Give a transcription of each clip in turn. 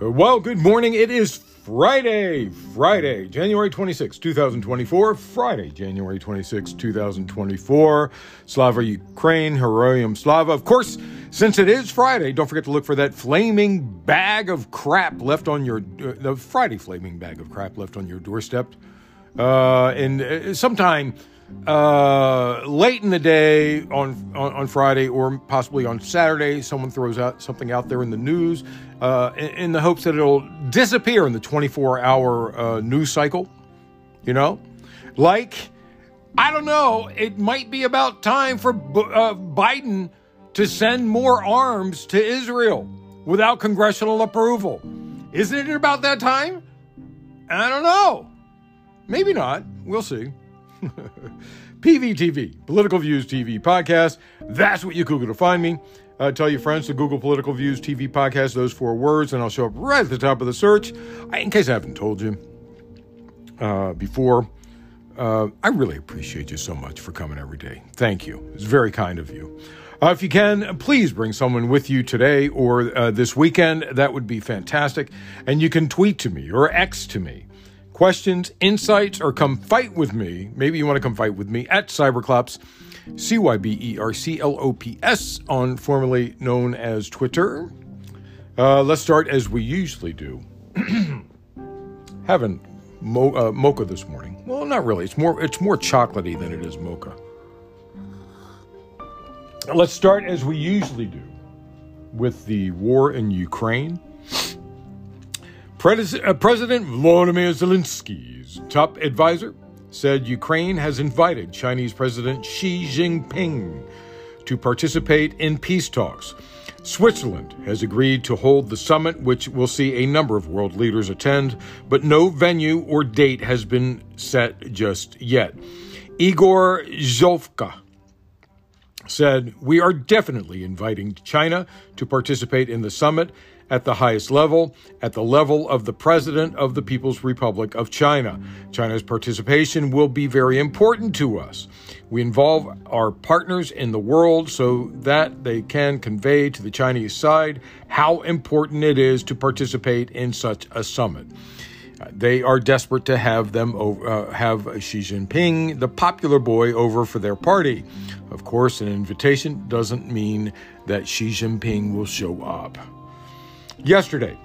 Uh, Well, good morning. It is Friday, Friday, January 26, 2024. Friday, January 26, 2024. Slava Ukraine, Heroyam Slava. Of course, since it is Friday, don't forget to look for that flaming bag of crap left on your, uh, the Friday flaming bag of crap left on your doorstep. Uh, and uh, sometime uh, late in the day on, on on Friday or possibly on Saturday, someone throws out something out there in the news uh, in, in the hopes that it'll disappear in the 24 hour uh, news cycle. You know, like I don't know, it might be about time for B- uh, Biden to send more arms to Israel without congressional approval. Isn't it about that time? I don't know. Maybe not. We'll see. PVTV, Political Views TV podcast. That's what you Google to find me. Uh, tell your friends to Google Political Views TV podcast, those four words, and I'll show up right at the top of the search. I, in case I haven't told you uh, before, uh, I really appreciate you so much for coming every day. Thank you. It's very kind of you. Uh, if you can, please bring someone with you today or uh, this weekend. That would be fantastic. And you can tweet to me or X to me questions, insights, or come fight with me. Maybe you want to come fight with me at Cyberclops, C Y B E R C L O P S, on formerly known as Twitter. Uh, let's start as we usually do. Having mo- uh, mocha this morning. Well, not really. It's more it's more chocolatey than it is mocha. Let's start as we usually do with the war in Ukraine. Uh, President Volodymyr Zelensky's top advisor said Ukraine has invited Chinese President Xi Jinping to participate in peace talks. Switzerland has agreed to hold the summit, which will see a number of world leaders attend, but no venue or date has been set just yet. Igor Zhovka said, We are definitely inviting China to participate in the summit at the highest level, at the level of the President of the People's Republic of China. China's participation will be very important to us. We involve our partners in the world so that they can convey to the Chinese side how important it is to participate in such a summit. They are desperate to have them uh, have Xi Jinping, the popular boy, over for their party. Of course, an invitation doesn't mean that Xi Jinping will show up. Yesterday,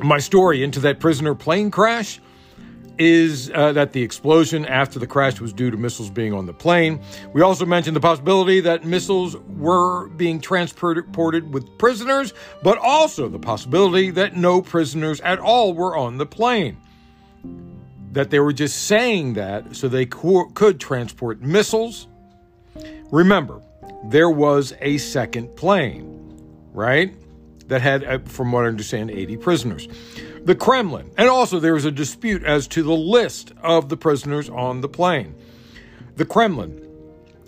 my story into that prisoner plane crash is uh, that the explosion after the crash was due to missiles being on the plane. We also mentioned the possibility that missiles were being transported with prisoners, but also the possibility that no prisoners at all were on the plane. That they were just saying that so they co- could transport missiles. Remember, there was a second plane, right? That had, uh, from what I understand, 80 prisoners the Kremlin. And also, there was a dispute as to the list of the prisoners on the plane. The Kremlin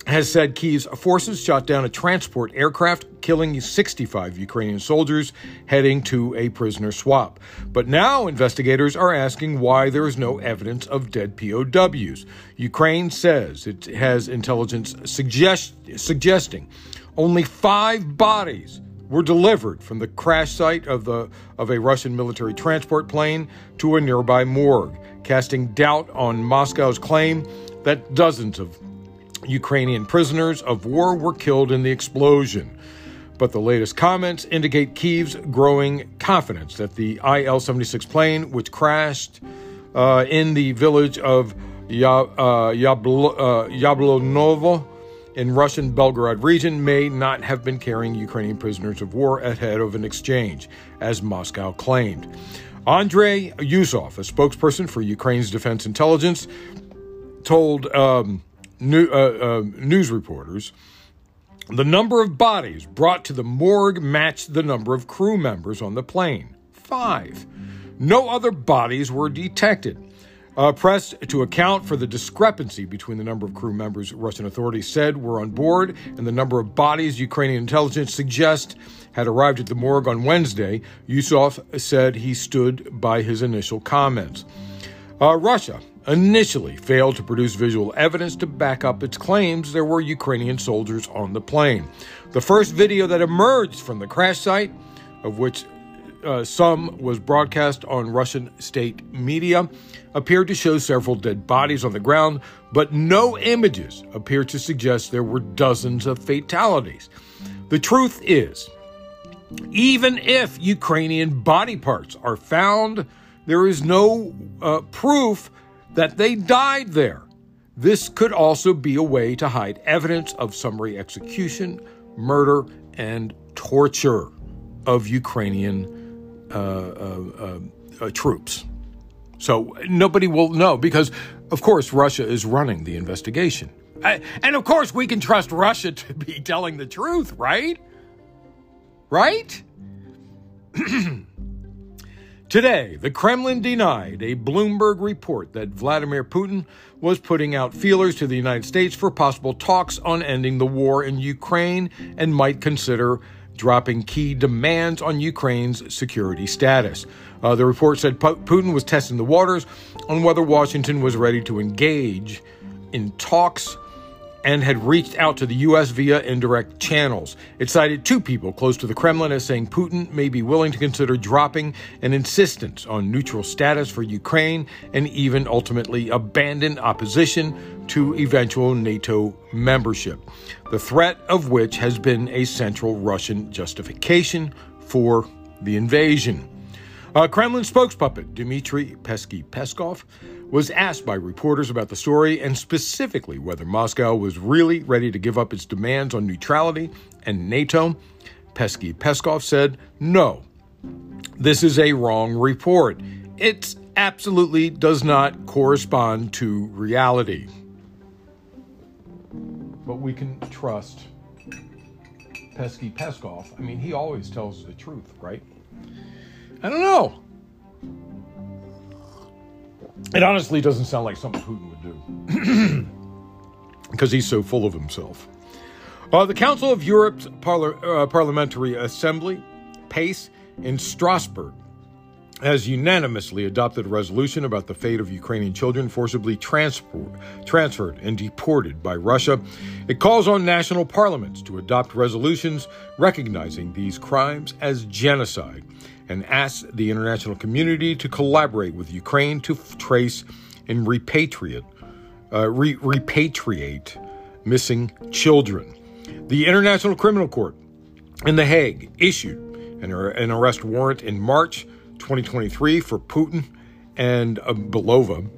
has said Kiev's forces shot down a transport aircraft, killing 65 Ukrainian soldiers heading to a prisoner swap. But now investigators are asking why there is no evidence of dead POWs. Ukraine says it has intelligence suggest- suggesting only five bodies were delivered from the crash site of the of a Russian military transport plane to a nearby morgue, casting doubt on Moscow's claim that dozens of Ukrainian prisoners of war were killed in the explosion. But the latest comments indicate Kiev's growing confidence that the IL 76 plane, which crashed uh, in the village of ya- uh, Yablo- uh, in Russian Belgorod region may not have been carrying Ukrainian prisoners of war ahead of an exchange, as Moscow claimed. Andrei Yusov, a spokesperson for Ukraine's defense intelligence, told um, new, uh, uh, news reporters the number of bodies brought to the morgue matched the number of crew members on the plane five. No other bodies were detected. Uh, pressed to account for the discrepancy between the number of crew members Russian authorities said were on board and the number of bodies Ukrainian intelligence suggests had arrived at the morgue on Wednesday, Yusov said he stood by his initial comments. Uh, Russia initially failed to produce visual evidence to back up its claims there were Ukrainian soldiers on the plane. The first video that emerged from the crash site, of which uh, some was broadcast on Russian state media, appeared to show several dead bodies on the ground, but no images appear to suggest there were dozens of fatalities. The truth is, even if Ukrainian body parts are found, there is no uh, proof that they died there. This could also be a way to hide evidence of summary execution, murder, and torture of Ukrainian Uh, uh, uh, troops. So nobody will know because, of course, Russia is running the investigation. And of course, we can trust Russia to be telling the truth, right? Right? Today, the Kremlin denied a Bloomberg report that Vladimir Putin was putting out feelers to the United States for possible talks on ending the war in Ukraine and might consider dropping key demands on Ukraine's security status. Uh, the report said Putin was testing the waters on whether Washington was ready to engage in talks and had reached out to the U.S. via indirect channels. It cited two people close to the Kremlin as saying Putin may be willing to consider dropping an insistence on neutral status for Ukraine and even ultimately abandon opposition to eventual NATO membership, the threat of which has been a central Russian justification for the invasion. Uh, Kremlin spokespuppet Dmitry Pesky Peskov was asked by reporters about the story and specifically whether Moscow was really ready to give up its demands on neutrality and NATO. Pesky Peskov said, No, this is a wrong report. It absolutely does not correspond to reality. But we can trust Pesky Peskov. I mean, he always tells the truth, right? I don't know. It honestly doesn't sound like something Putin would do because he's so full of himself. Uh, the Council of Europe's Parla- uh, Parliamentary Assembly, PACE, in Strasbourg, has unanimously adopted a resolution about the fate of Ukrainian children forcibly transport, transferred and deported by Russia. It calls on national parliaments to adopt resolutions recognizing these crimes as genocide and asks the international community to collaborate with Ukraine to f- trace and repatriate, uh, re- repatriate missing children. The International Criminal Court in The Hague issued an, an arrest warrant in March 2023 for Putin and uh, Belova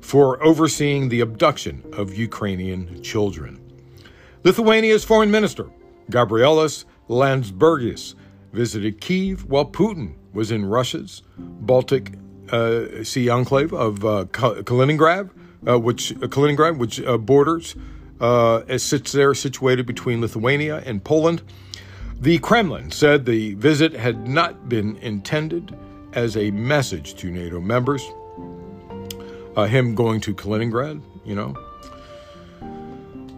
for overseeing the abduction of Ukrainian children. Lithuania's foreign minister, Gabrielis Landsbergis, visited Kiev while Putin was in Russia's Baltic uh, Sea enclave of uh, Kaliningrad, uh, which uh, Kaliningrad, which uh, borders, uh, sits there, situated between Lithuania and Poland. The Kremlin said the visit had not been intended as a message to NATO members. Uh, him going to Kaliningrad, you know.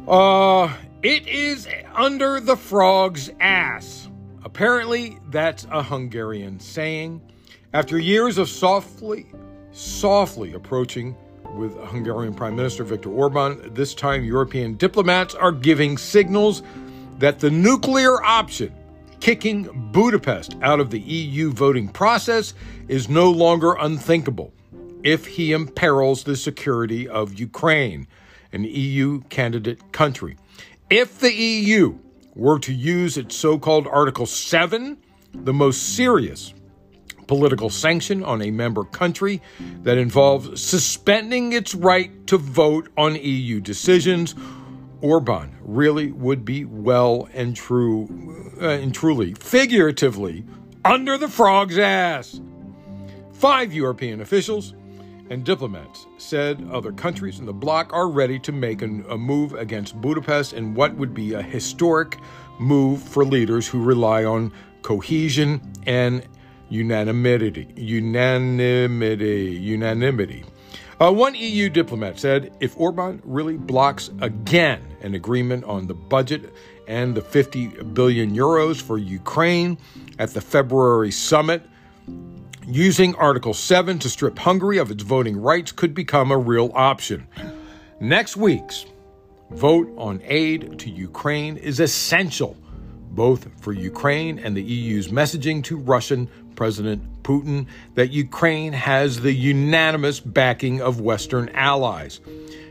Uh, it is under the frog's ass Apparently, that's a Hungarian saying. After years of softly, softly approaching with Hungarian Prime Minister Viktor Orban, this time European diplomats are giving signals that the nuclear option, kicking Budapest out of the EU voting process, is no longer unthinkable if he imperils the security of Ukraine, an EU candidate country. If the EU were to use its so called Article 7, the most serious political sanction on a member country that involves suspending its right to vote on EU decisions, Orban really would be well and true uh, and truly, figuratively, under the frog's ass. Five European officials and diplomats said other countries in the bloc are ready to make a, a move against Budapest in what would be a historic move for leaders who rely on cohesion and unanimity. Unanimity. Unanimity. Uh, one EU diplomat said if Orban really blocks again an agreement on the budget and the 50 billion euros for Ukraine at the February summit, Using Article 7 to strip Hungary of its voting rights could become a real option. Next week's vote on aid to Ukraine is essential, both for Ukraine and the EU's messaging to Russian President Putin that Ukraine has the unanimous backing of Western allies.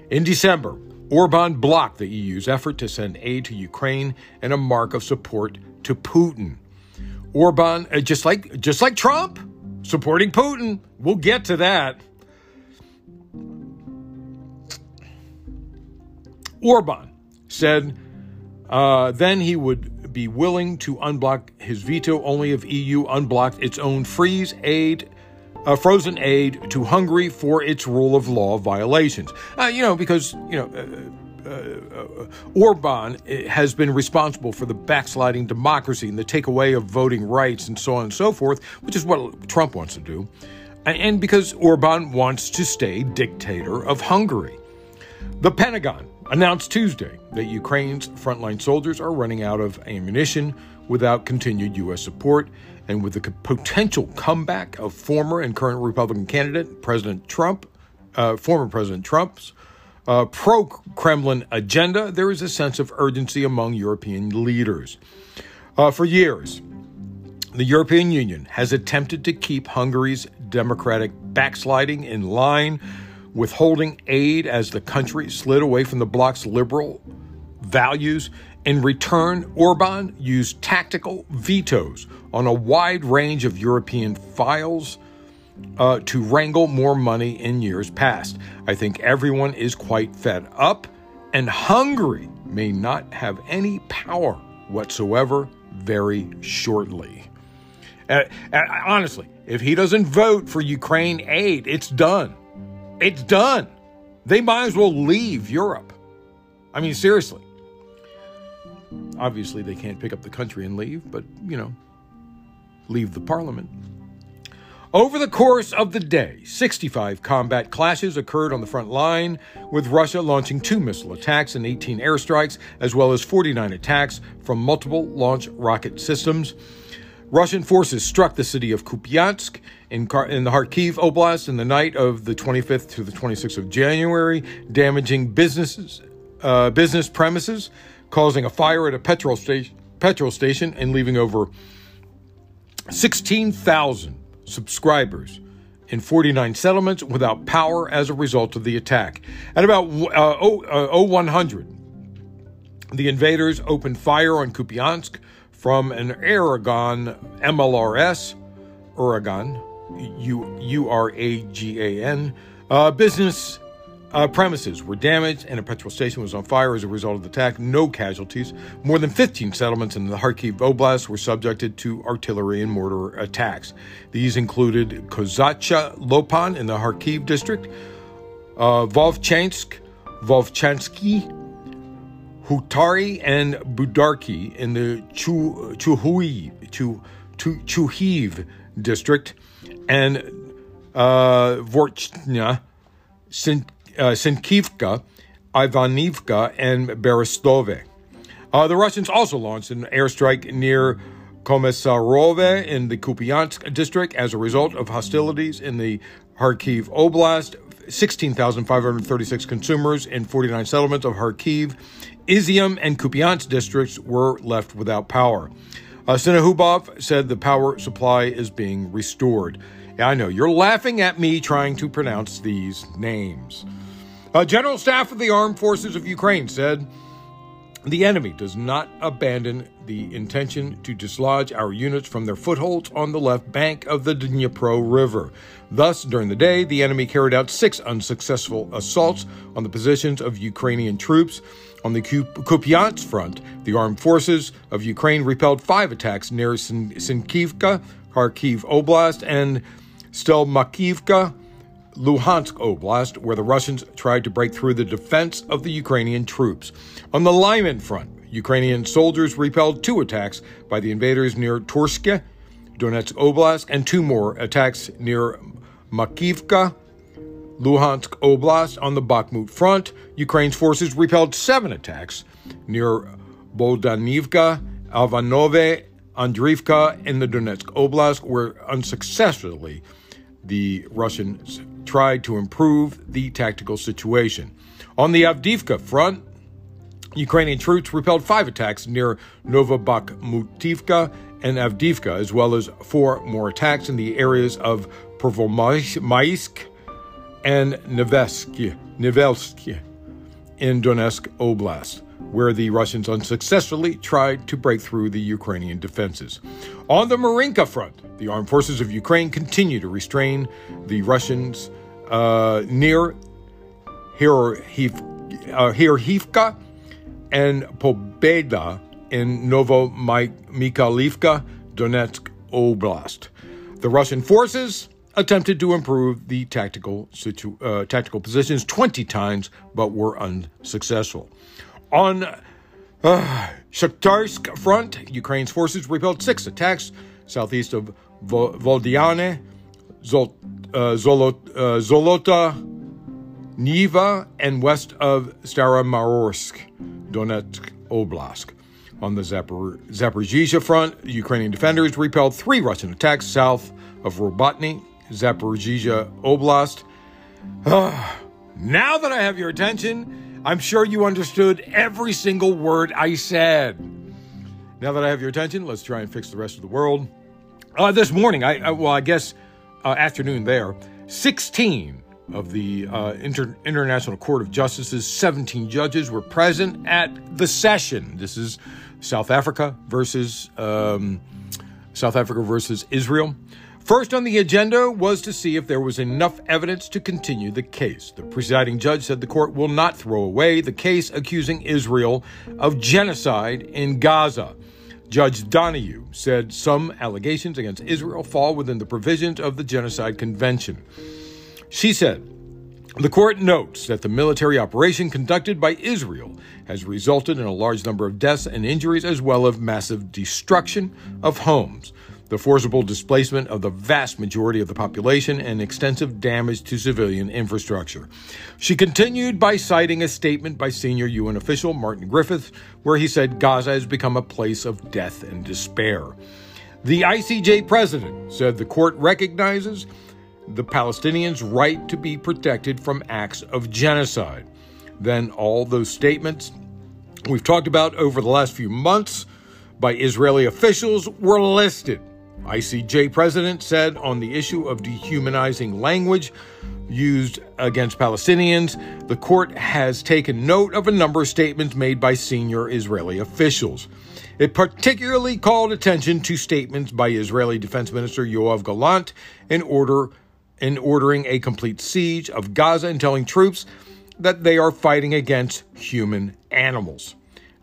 In December, Orban blocked the EU's effort to send aid to Ukraine and a mark of support to Putin. Orban, uh, just like just like Trump, supporting Putin. We'll get to that. Orban said uh, then he would be willing to unblock his veto only if EU unblocked its own freeze aid, uh, frozen aid to Hungary for its rule of law violations. Uh, you know, because you know. Uh, uh, Orban has been responsible for the backsliding democracy and the takeaway of voting rights and so on and so forth, which is what Trump wants to do. And because Orban wants to stay dictator of Hungary. The Pentagon announced Tuesday that Ukraine's frontline soldiers are running out of ammunition without continued U.S. support, and with the potential comeback of former and current Republican candidate President Trump, uh, former President Trump's uh, pro Kremlin agenda, there is a sense of urgency among European leaders. Uh, for years, the European Union has attempted to keep Hungary's democratic backsliding in line withholding aid as the country slid away from the bloc's liberal values. In return, Orban used tactical vetoes on a wide range of European files uh, to wrangle more money in years past. I think everyone is quite fed up, and Hungary may not have any power whatsoever very shortly. Uh, uh, honestly, if he doesn't vote for Ukraine aid, it's done. It's done. They might as well leave Europe. I mean, seriously. Obviously, they can't pick up the country and leave, but, you know, leave the parliament. Over the course of the day, 65 combat clashes occurred on the front line, with Russia launching two missile attacks and 18 airstrikes, as well as 49 attacks from multiple launch rocket systems. Russian forces struck the city of Kupiansk in, Kar- in the Kharkiv Oblast in the night of the 25th to the 26th of January, damaging businesses, uh, business premises, causing a fire at a petrol, sta- petrol station, and leaving over 16,000 subscribers in 49 settlements without power as a result of the attack. At about uh, 0, uh, 0100, the invaders opened fire on Kupiansk, from an Aragon MLRS, Uragan, U U R A G A N, uh, business uh, premises were damaged and a petrol station was on fire as a result of the attack. No casualties. More than 15 settlements in the Kharkiv Oblast were subjected to artillery and mortar attacks. These included Kozacha Lopan in the Kharkiv district, uh, Vovchansk, Vovchansky, Hutari and Budarki in the Chuhui, Chu, district, and uh, Vorchnya, uh, Sinkivka, Ivanivka, and Berestove. Uh, the Russians also launched an airstrike near Komissarove in the Kupiansk district as a result of hostilities in the Kharkiv Oblast. 16,536 consumers in 49 settlements of Kharkiv Izium and Kupiansk districts were left without power. Uh, said the power supply is being restored. Yeah, I know you're laughing at me trying to pronounce these names. Uh, General Staff of the Armed Forces of Ukraine said the enemy does not abandon the intention to dislodge our units from their footholds on the left bank of the Dnipro River. Thus, during the day, the enemy carried out six unsuccessful assaults on the positions of Ukrainian troops on the Kupiansk front, the armed forces of Ukraine repelled five attacks near Sinkivka, Kharkiv Oblast, and Stelmakivka, Luhansk Oblast, where the Russians tried to break through the defense of the Ukrainian troops. On the Lyman front, Ukrainian soldiers repelled two attacks by the invaders near Torske, Donetsk Oblast, and two more attacks near Makivka, Luhansk Oblast on the Bakhmut front, Ukraine's forces repelled seven attacks near Boldanivka, Alvanove, Andriivka, in the Donetsk Oblast, where unsuccessfully the Russians tried to improve the tactical situation. On the Avdiivka front, Ukrainian troops repelled five attacks near Novobakhmutivka and Avdiivka, as well as four more attacks in the areas of Pervomaisk and Nevelsky, Nevelsky in Donetsk Oblast, where the Russians unsuccessfully tried to break through the Ukrainian defenses. On the Marinka front, the armed forces of Ukraine continue to restrain the Russians uh, near Hirhivka uh, and Pobeda in Novomikhailivka, Donetsk Oblast. The Russian forces attempted to improve the tactical situ- uh, tactical positions 20 times, but were unsuccessful. On uh, Shakhtarsk front, Ukraine's forces repelled six attacks southeast of Voldyane, Zol- uh, Zolot- uh, Zolota, Niva, and west of Staromayorsk, Donetsk Oblast. On the Zapor- Zaporizhia front, Ukrainian defenders repelled three Russian attacks south of Robotny, Zaporizhia Oblast. now that I have your attention, I'm sure you understood every single word I said. Now that I have your attention, let's try and fix the rest of the world. Uh, this morning, I, I, well, I guess uh, afternoon there, 16 of the uh, Inter- International Court of Justice's 17 judges were present at the session. This is South Africa versus um, South Africa versus Israel. First on the agenda was to see if there was enough evidence to continue the case. The presiding judge said the court will not throw away the case accusing Israel of genocide in Gaza. Judge Donoghue said some allegations against Israel fall within the provisions of the Genocide Convention. She said, the court notes that the military operation conducted by Israel has resulted in a large number of deaths and injuries, as well as massive destruction of homes the forcible displacement of the vast majority of the population, and extensive damage to civilian infrastructure. She continued by citing a statement by senior UN official Martin Griffiths, where he said Gaza has become a place of death and despair. The ICJ president said the court recognizes the Palestinians' right to be protected from acts of genocide. Then all those statements we've talked about over the last few months by Israeli officials were listed ICJ president said on the issue of dehumanizing language used against Palestinians, the court has taken note of a number of statements made by senior Israeli officials. It particularly called attention to statements by Israeli Defense Minister Yoav Gallant in order in ordering a complete siege of Gaza and telling troops that they are fighting against human animals.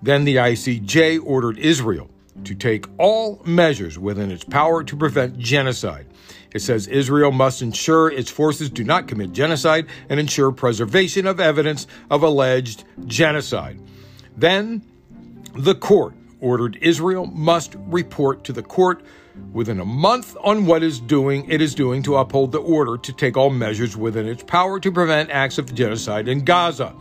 Then the ICJ ordered Israel to take all measures within its power to prevent genocide. It says Israel must ensure its forces do not commit genocide and ensure preservation of evidence of alleged genocide. Then the court ordered Israel must report to the court within a month on what is doing it is doing to uphold the order to take all measures within its power to prevent acts of genocide in Gaza.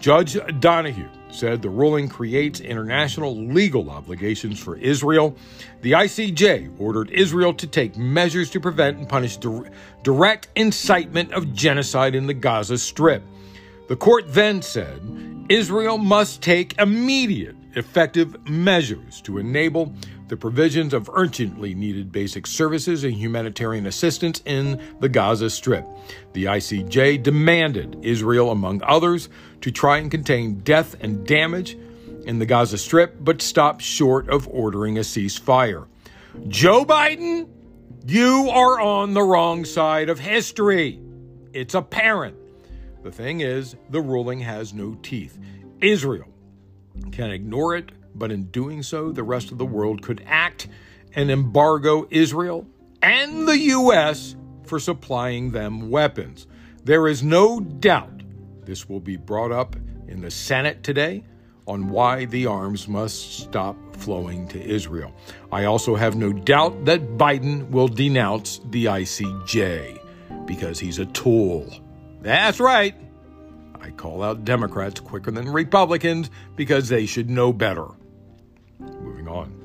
Judge Donoghue said the ruling creates international legal obligations for Israel. The ICJ ordered Israel to take measures to prevent and punish di- direct incitement of genocide in the Gaza Strip. The court then said Israel must take immediate, effective measures to enable the provisions of urgently needed basic services and humanitarian assistance in the Gaza Strip. The ICJ demanded Israel, among others, to try and contain death and damage in the Gaza Strip, but stopped short of ordering a ceasefire. Joe Biden, you are on the wrong side of history. It's apparent. The thing is, the ruling has no teeth. Israel can ignore it, but in doing so, the rest of the world could act and embargo Israel and the U.S. for supplying them weapons. There is no doubt this will be brought up in the Senate today on why the arms must stop flowing to Israel. I also have no doubt that Biden will denounce the ICJ because he's a tool. That's right. I call out Democrats quicker than Republicans because they should know better. Moving on.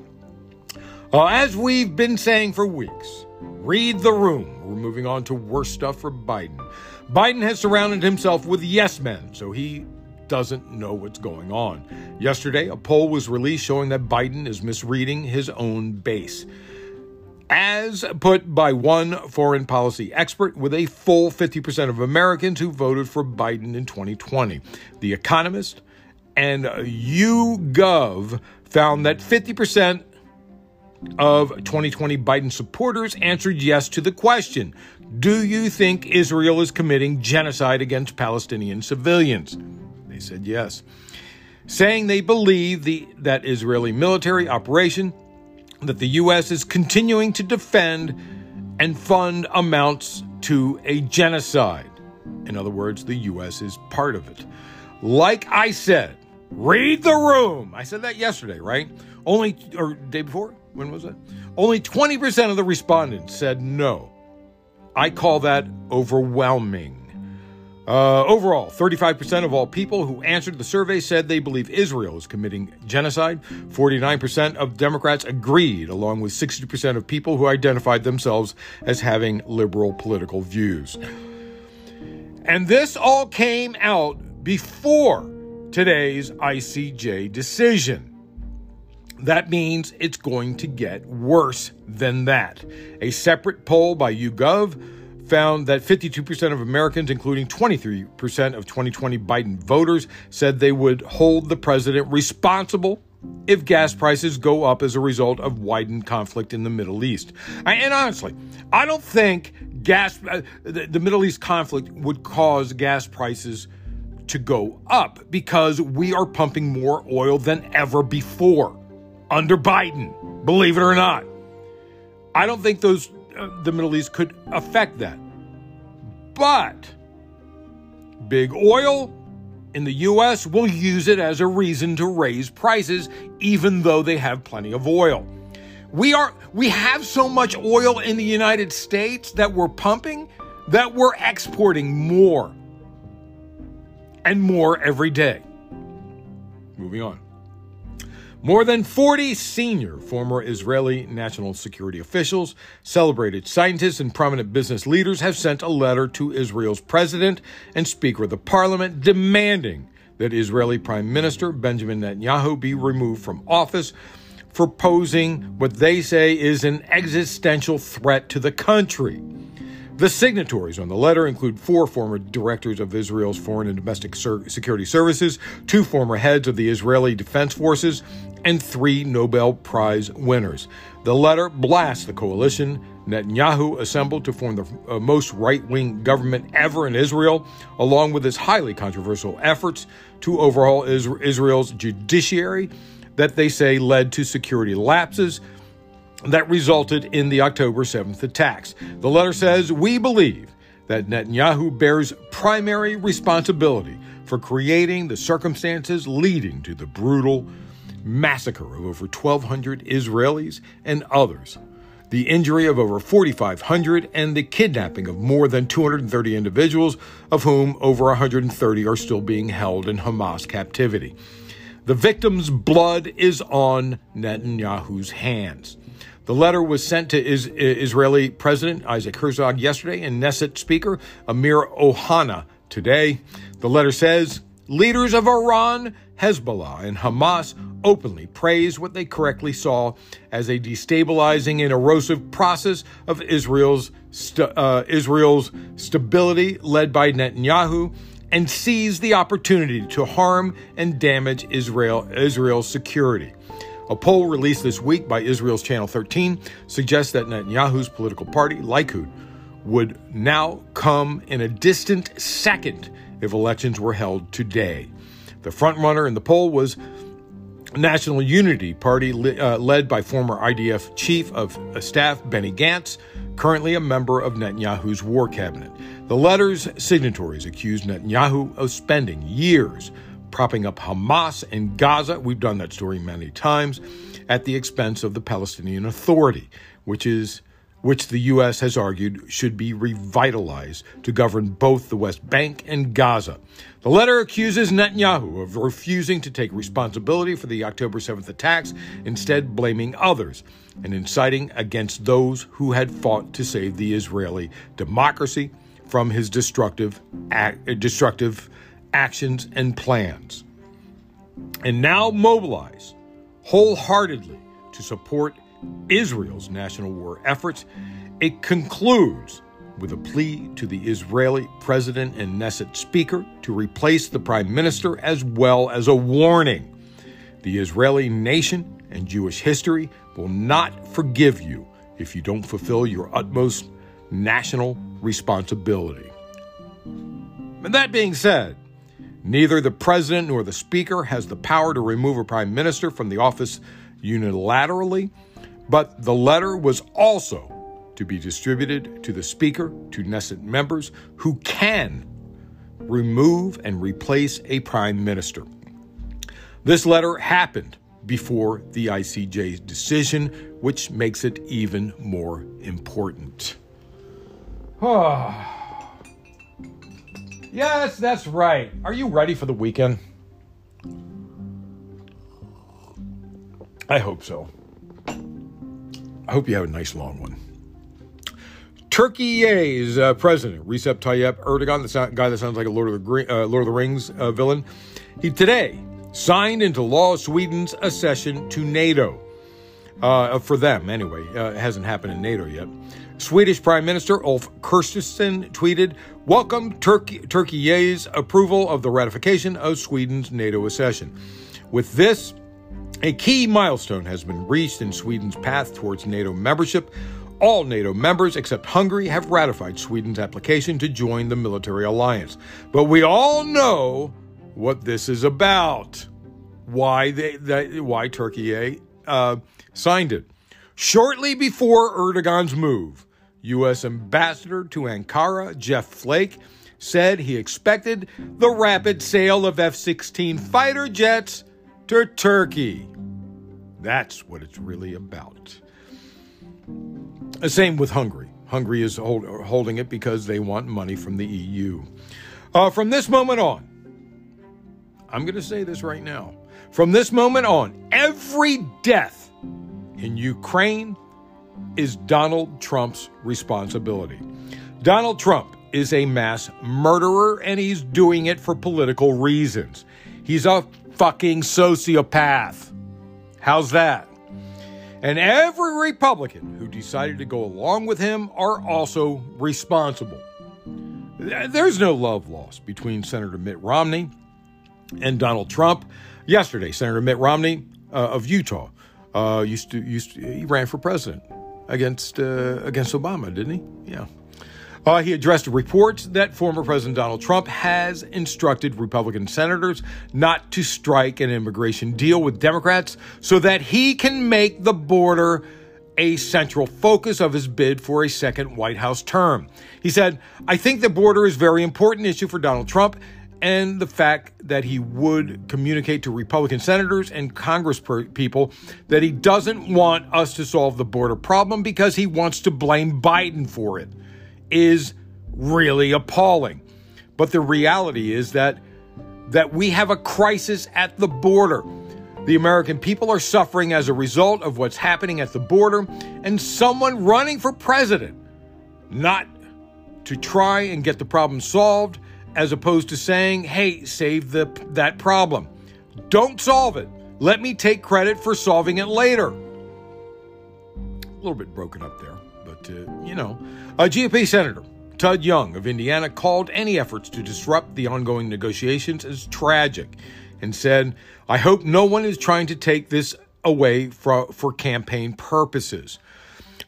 Uh, as we've been saying for weeks, read the room. We're moving on to worse stuff for Biden. Biden has surrounded himself with yes men, so he doesn't know what's going on. Yesterday, a poll was released showing that Biden is misreading his own base. As put by one foreign policy expert, with a full 50% of Americans who voted for Biden in 2020. The Economist and YouGov found that 50% of 2020 Biden supporters answered yes to the question Do you think Israel is committing genocide against Palestinian civilians? They said yes. Saying they believe the, that Israeli military operation that the U.S. is continuing to defend and fund amounts to a genocide. In other words, the U.S. is part of it. Like I said, read the room. I said that yesterday, right? Only, or day before? When was it? Only 20% of the respondents said no. I call that overwhelming. Uh, overall, 35% of all people who answered the survey said they believe Israel is committing genocide. 49% of Democrats agreed, along with 60% of people who identified themselves as having liberal political views. And this all came out before today's ICJ decision. That means it's going to get worse than that. A separate poll by YouGov found that 52% of Americans, including 23% of 2020 Biden voters, said they would hold the president responsible if gas prices go up as a result of widened conflict in the Middle East. And honestly, I don't think gas uh, the Middle East conflict would cause gas prices to go up because we are pumping more oil than ever before under Biden, believe it or not. I don't think those Uh, the Middle East could affect that. But big oil in the US will use it as a reason to raise prices even though they have plenty of oil. We are we have so much oil in the United States that we're pumping that we're exporting more and more every day. Moving on. More than 40 senior former Israeli national security officials, celebrated scientists, and prominent business leaders have sent a letter to Israel's president and Speaker of the Parliament demanding that Israeli Prime Minister Benjamin Netanyahu be removed from office for posing what they say is an existential threat to the country. The signatories on the letter include four former directors of Israel's foreign and domestic security services, two former heads of the Israeli Defense Forces, and three Nobel Prize winners. The letter blasts the coalition Netanyahu assembled to form the uh, most right wing government ever in Israel, along with his highly controversial efforts to overhaul Israel's judiciary that they say led to security lapses that resulted in the October 7th attacks. The letter says, We believe that Netanyahu bears primary responsibility for creating the circumstances leading to the brutal massacre of over 1,200 Israelis and others, the injury of over 4,500, and the kidnapping of more than 230 individuals, of whom over 130 are still being held in Hamas captivity. The victims' blood is on Netanyahu's hands. The letter was sent to is- Israeli President Isaac Herzog yesterday and Knesset Speaker Amir Ohana today. The letter says leaders of Iran, Hezbollah, and Hamas openly praise what they correctly saw as a destabilizing and erosive process of Israel's st- uh, Israel's stability led by Netanyahu and seize the opportunity to harm and damage Israel Israel's security. A poll released this week by Israel's Channel 13 suggests that Netanyahu's political party, Likud, would now come in a distant second if elections were held today. The frontrunner in the poll was National Unity Party, uh, led by former IDF Chief of Staff Benny Gantz, currently a member of Netanyahu's war cabinet. The letter's signatories accused Netanyahu of spending years propping up Hamas in Gaza. We've done that story many times at the expense of the Palestinian Authority, which is which the U.S. has argued should be revitalized to govern both the West Bank and Gaza. The letter accuses Netanyahu of refusing to take responsibility for the October 7th attacks, instead, blaming others and inciting against those who had fought to save the Israeli democracy from his destructive, destructive actions and plans. And now mobilize wholeheartedly to support Israel's national war efforts. It concludes with a plea to the Israeli president and Knesset speaker to replace the prime minister, as well as a warning. The Israeli nation and Jewish history will not forgive you if you don't fulfill your utmost national responsibility. And that being said, neither the president nor the speaker has the power to remove a prime minister from the office unilaterally, but the letter was also to be distributed to the Speaker, to Knesset members who can remove and replace a prime minister. This letter happened before the ICJ's decision, which makes it even more important. Ah. Yes, that's right. Are you ready for the weekend? I hope so. I hope you have a nice long one. Turkey's uh, president, Recep Tayyip Erdogan, the guy that sounds like a Lord of the, uh, Lord of the Rings uh, villain, he today signed into law Sweden's accession to NATO. Uh, for them, anyway. Uh, it hasn't happened in NATO yet. Swedish Prime Minister Ulf Kristersson tweeted, Welcome Turkey, Turkey's approval of the ratification of Sweden's NATO accession. With this, a key milestone has been reached in Sweden's path towards NATO membership. All NATO members except Hungary have ratified Sweden's application to join the military alliance. But we all know what this is about. Why they, they why Turkey uh, signed it. Shortly before Erdogan's move, U.S. Ambassador to Ankara Jeff Flake said he expected the rapid sale of F 16 fighter jets to Turkey. That's what it's really about. The same with Hungary. Hungary is hold, holding it because they want money from the EU. Uh, from this moment on, I'm going to say this right now. From this moment on, every death in Ukraine is Donald Trump's responsibility. Donald Trump is a mass murderer and he's doing it for political reasons. He's a fucking sociopath. How's that? And every Republican who decided to go along with him are also responsible. There's no love lost between Senator Mitt Romney and Donald Trump. Yesterday, Senator Mitt Romney uh, of Utah uh, used to used to, he ran for president against uh, against Obama, didn't he? Yeah. Uh, he addressed reports that former President Donald Trump has instructed Republican senators not to strike an immigration deal with Democrats so that he can make the border a central focus of his bid for a second White House term. He said, I think the border is a very important issue for Donald Trump and the fact that he would communicate to Republican senators and Congress people that he doesn't want us to solve the border problem because he wants to blame Biden for it is really appalling. But the reality is that that we have a crisis at the border. The American people are suffering as a result of what's happening at the border and someone running for president not to try and get the problem solved as opposed to saying, "Hey, save the that problem. Don't solve it. Let me take credit for solving it later." A little bit broken up there, but uh, you know, a GOP senator Todd Young of Indiana called any efforts to disrupt the ongoing negotiations as tragic and said, I hope no one is trying to take this away for, for campaign purposes.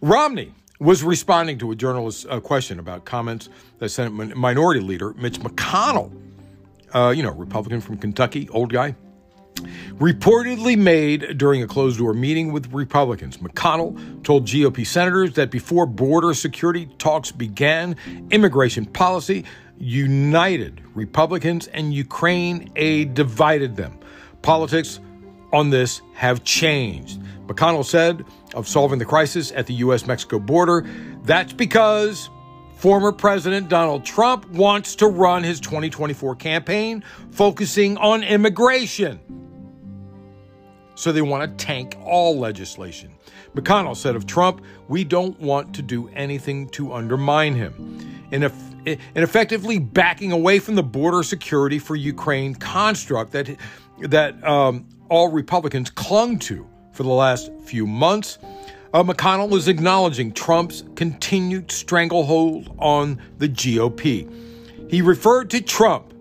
Romney was responding to a journalist's uh, question about comments that Senate Minority Leader Mitch McConnell, uh, you know, Republican from Kentucky, old guy, reportedly made during a closed door meeting with Republicans. McConnell told GOP senators that before border security talks began, immigration policy united Republicans and Ukraine aid divided them. Politics on this have changed. McConnell said of solving the crisis at the U.S. Mexico border, that's because former President Donald Trump wants to run his 2024 campaign focusing on immigration. So they want to tank all legislation. McConnell said of Trump, We don't want to do anything to undermine him. And if and effectively backing away from the border security for Ukraine construct that that um, all Republicans clung to for the last few months. Uh, McConnell is acknowledging Trump's continued stranglehold on the GOP. He referred to Trump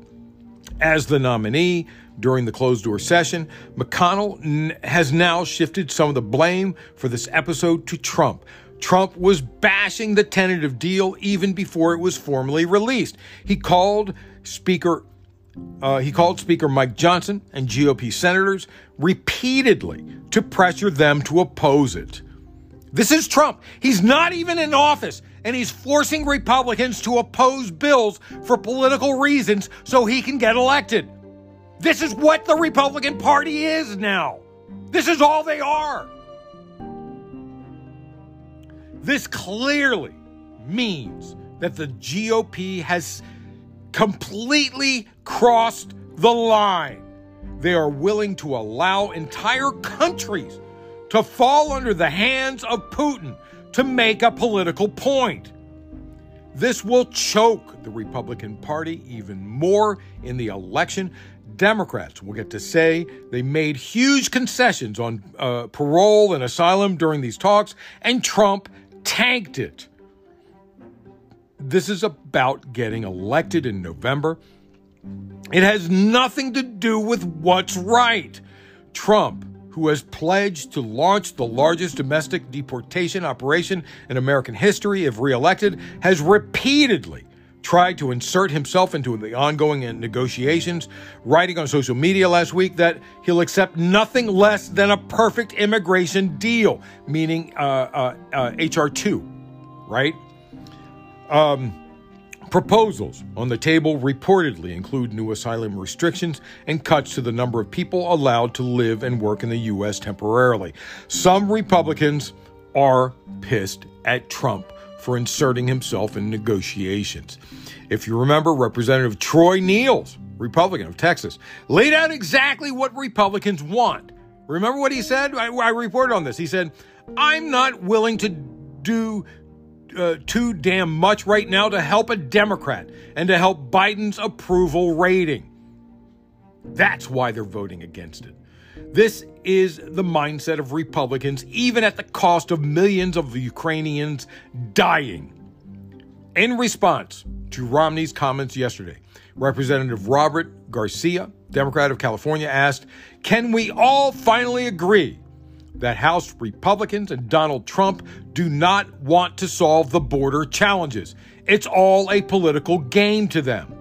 as the nominee during the closed door session. McConnell n- has now shifted some of the blame for this episode to Trump. Trump was bashing the tentative deal even before it was formally released. He called Speaker uh, he called Speaker Mike Johnson and GOP senators repeatedly to pressure them to oppose it. This is Trump. He's not even in office, and he's forcing Republicans to oppose bills for political reasons so he can get elected. This is what the Republican Party is now. This is all they are. This clearly means that the GOP has completely crossed the line. They are willing to allow entire countries to fall under the hands of Putin to make a political point. This will choke the Republican Party even more in the election. Democrats will get to say they made huge concessions on uh, parole and asylum during these talks, and Trump tanked it. This is about getting elected in November. It has nothing to do with what's right. Trump, who has pledged to launch the largest domestic deportation operation in American history if reelected, has repeatedly tried to insert himself into the ongoing negotiations, writing on social media last week that he'll accept nothing less than a perfect immigration deal, meaning uh, uh, uh, HR 2, right? Um, Proposals on the table reportedly include new asylum restrictions and cuts to the number of people allowed to live and work in the U.S. temporarily. Some Republicans are pissed at Trump for inserting himself in negotiations. If you remember, Representative Troy Nehls, Republican of Texas, laid out exactly what Republicans want. Remember what he said? I, I reported on this. He said, I'm not willing to do uh, too damn much right now to help a Democrat and to help Biden's approval rating. That's why they're voting against it. This is the mindset of Republicans, even at the cost of millions of Ukrainians dying. In response to Romney's comments yesterday, Representative Robert Garcia, Democrat of California, asked Can we all finally agree that House Republicans and Donald Trump do not want to solve the border challenges. It's all a political game to them.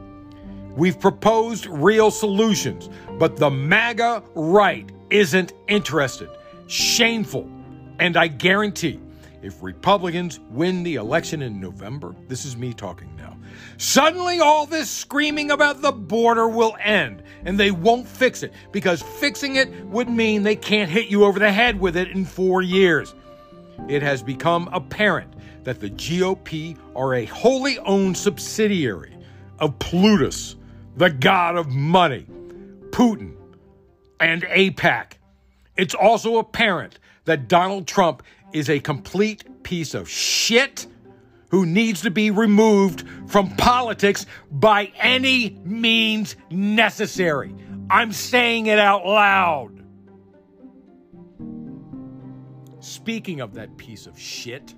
We've proposed real solutions, but the MAGA right isn't interested. Shameful. And I guarantee if Republicans win the election in November, this is me talking now, suddenly all this screaming about the border will end and they won't fix it because fixing it would mean they can't hit you over the head with it in four years. It has become apparent that the GOP are a wholly owned subsidiary of Plutus, the god of money, Putin, and AIPAC. It's also apparent that Donald Trump is a complete piece of shit who needs to be removed from politics by any means necessary. I'm saying it out loud. Speaking of that piece of shit,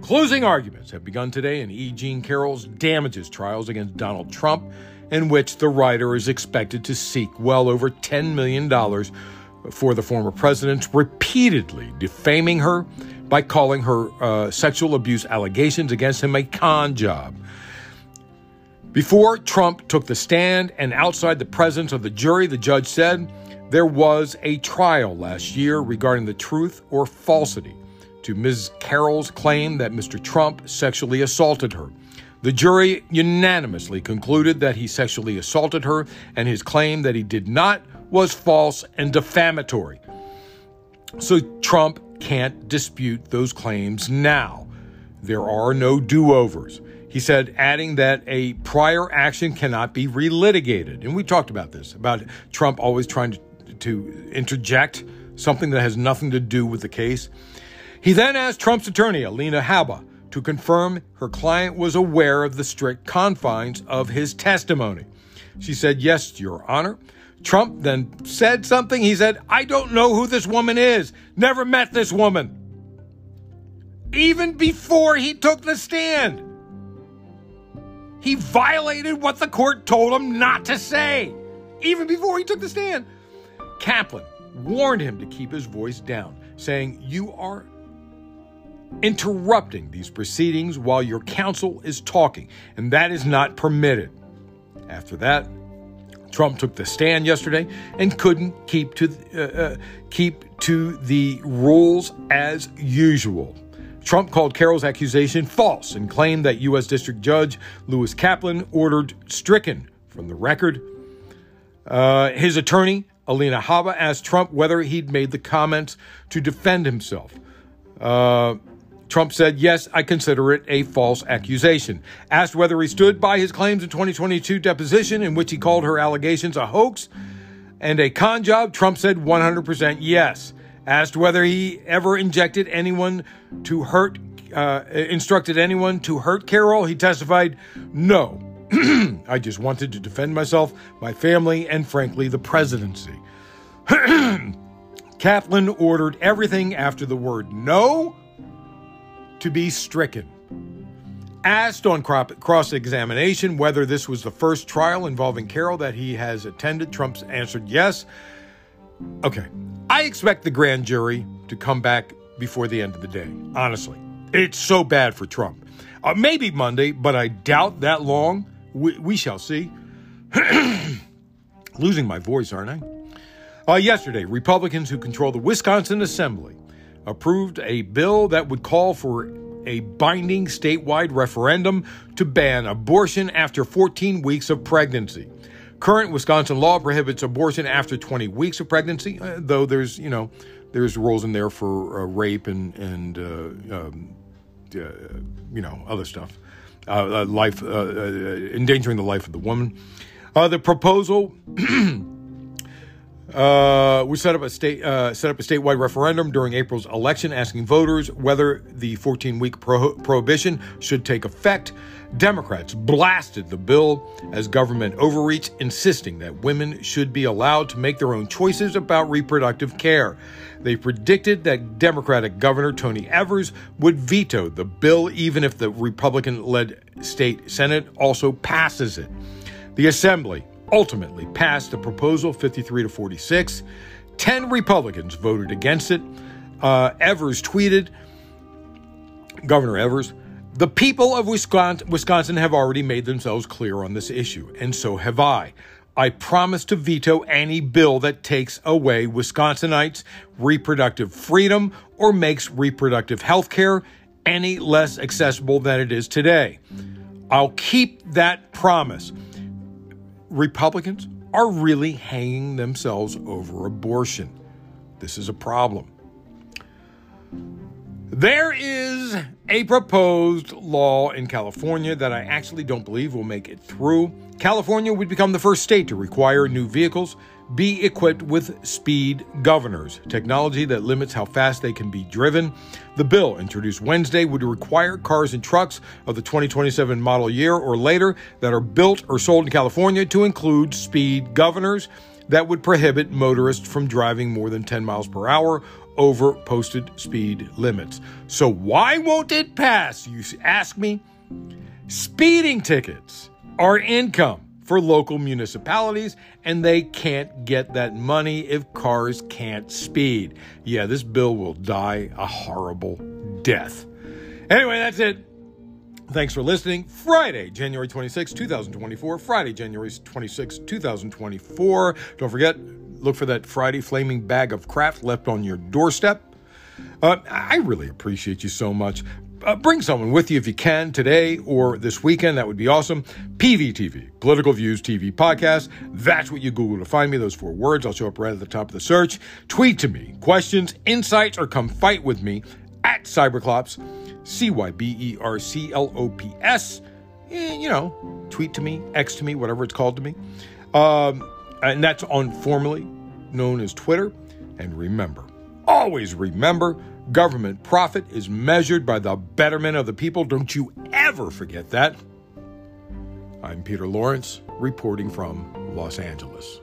closing arguments have begun today in E. Jean Carroll's damages trials against Donald Trump, in which the writer is expected to seek well over $10 million for the former president, repeatedly defaming her by calling her uh, sexual abuse allegations against him a con job. Before Trump took the stand and outside the presence of the jury, the judge said there was a trial last year regarding the truth or falsity to Ms. Carroll's claim that Mr. Trump sexually assaulted her. The jury unanimously concluded that he sexually assaulted her, and his claim that he did not was false and defamatory. So Trump can't dispute those claims now. There are no do overs. He said, adding that a prior action cannot be relitigated. And we talked about this, about Trump always trying to, to interject something that has nothing to do with the case. He then asked Trump's attorney, Alina Habba, to confirm her client was aware of the strict confines of his testimony. She said, Yes, Your Honor. Trump then said something. He said, I don't know who this woman is. Never met this woman. Even before he took the stand, he violated what the court told him not to say. Even before he took the stand. Kaplan warned him to keep his voice down, saying, You are interrupting these proceedings while your counsel is talking, and that is not permitted. After that, Trump took the stand yesterday and couldn't keep to uh, uh, keep to the rules as usual. Trump called Carroll's accusation false and claimed that U.S. District Judge Lewis Kaplan ordered stricken from the record. Uh, his attorney, Alina Habba, asked Trump whether he'd made the comments to defend himself. Uh, Trump said, Yes, I consider it a false accusation. Asked whether he stood by his claims in 2022 deposition in which he called her allegations a hoax and a con job, Trump said 100% yes. Asked whether he ever injected anyone to hurt, uh, instructed anyone to hurt Carroll, he testified, No. I just wanted to defend myself, my family, and frankly, the presidency. Kaplan ordered everything after the word no to be stricken. Asked on cross examination whether this was the first trial involving Carroll that he has attended, Trump answered yes. Okay, I expect the grand jury to come back before the end of the day, honestly. It's so bad for Trump. Uh, maybe Monday, but I doubt that long. We, we shall see. Losing my voice, aren't I? Uh, yesterday, Republicans who control the Wisconsin Assembly approved a bill that would call for a binding statewide referendum to ban abortion after 14 weeks of pregnancy. Current Wisconsin law prohibits abortion after 20 weeks of pregnancy, uh, though there's, you know, there's rules in there for uh, rape and and uh, um, uh, you know other stuff, uh, uh, life endangering the life of the woman. the proposal Uh, we set up a state uh, set up a statewide referendum during April's election, asking voters whether the 14-week pro- prohibition should take effect. Democrats blasted the bill as government overreach, insisting that women should be allowed to make their own choices about reproductive care. They predicted that Democratic Governor Tony Evers would veto the bill, even if the Republican-led state Senate also passes it. The Assembly ultimately passed the proposal 53 to 46. 10 Republicans voted against it. Uh, Evers tweeted, Governor Evers, the people of Wisconsin, Wisconsin have already made themselves clear on this issue, and so have I. I promise to veto any bill that takes away Wisconsinites' reproductive freedom or makes reproductive health care any less accessible than it is today. I'll keep that promise. Republicans are really hanging themselves over abortion. This is a problem. There is a proposed law in California that I actually don't believe will make it through. California would become the first state to require new vehicles be equipped with speed governors, technology that limits how fast they can be driven. The bill, introduced Wednesday, would require cars and trucks of the 2027 model year or later that are built or sold in California to include speed governors that would prohibit motorists from driving more than 10 miles per hour over posted speed limits. So, why won't it pass? You ask me. Speeding tickets are income for local municipalities, and they can't get that money if cars can't speed. Yeah, this bill will die a horrible death. Anyway, that's it. Thanks for listening. Friday, January 26, 2024. Friday, January 26, 2024. Don't forget, look for that Friday flaming bag of crap left on your doorstep. Uh, I really appreciate you so much uh, bring someone with you if you can today or this weekend. That would be awesome. PVTV, Political Views TV Podcast. That's what you Google to find me. Those four words. I'll show up right at the top of the search. Tweet to me questions, insights, or come fight with me at Cyberclops, C Y B E R C L O P S. You know, tweet to me, X to me, whatever it's called to me. Um, and that's on formerly known as Twitter. And remember, always remember government profit is measured by the betterment of the people. Don't you ever forget that. I'm Peter Lawrence, reporting from Los Angeles.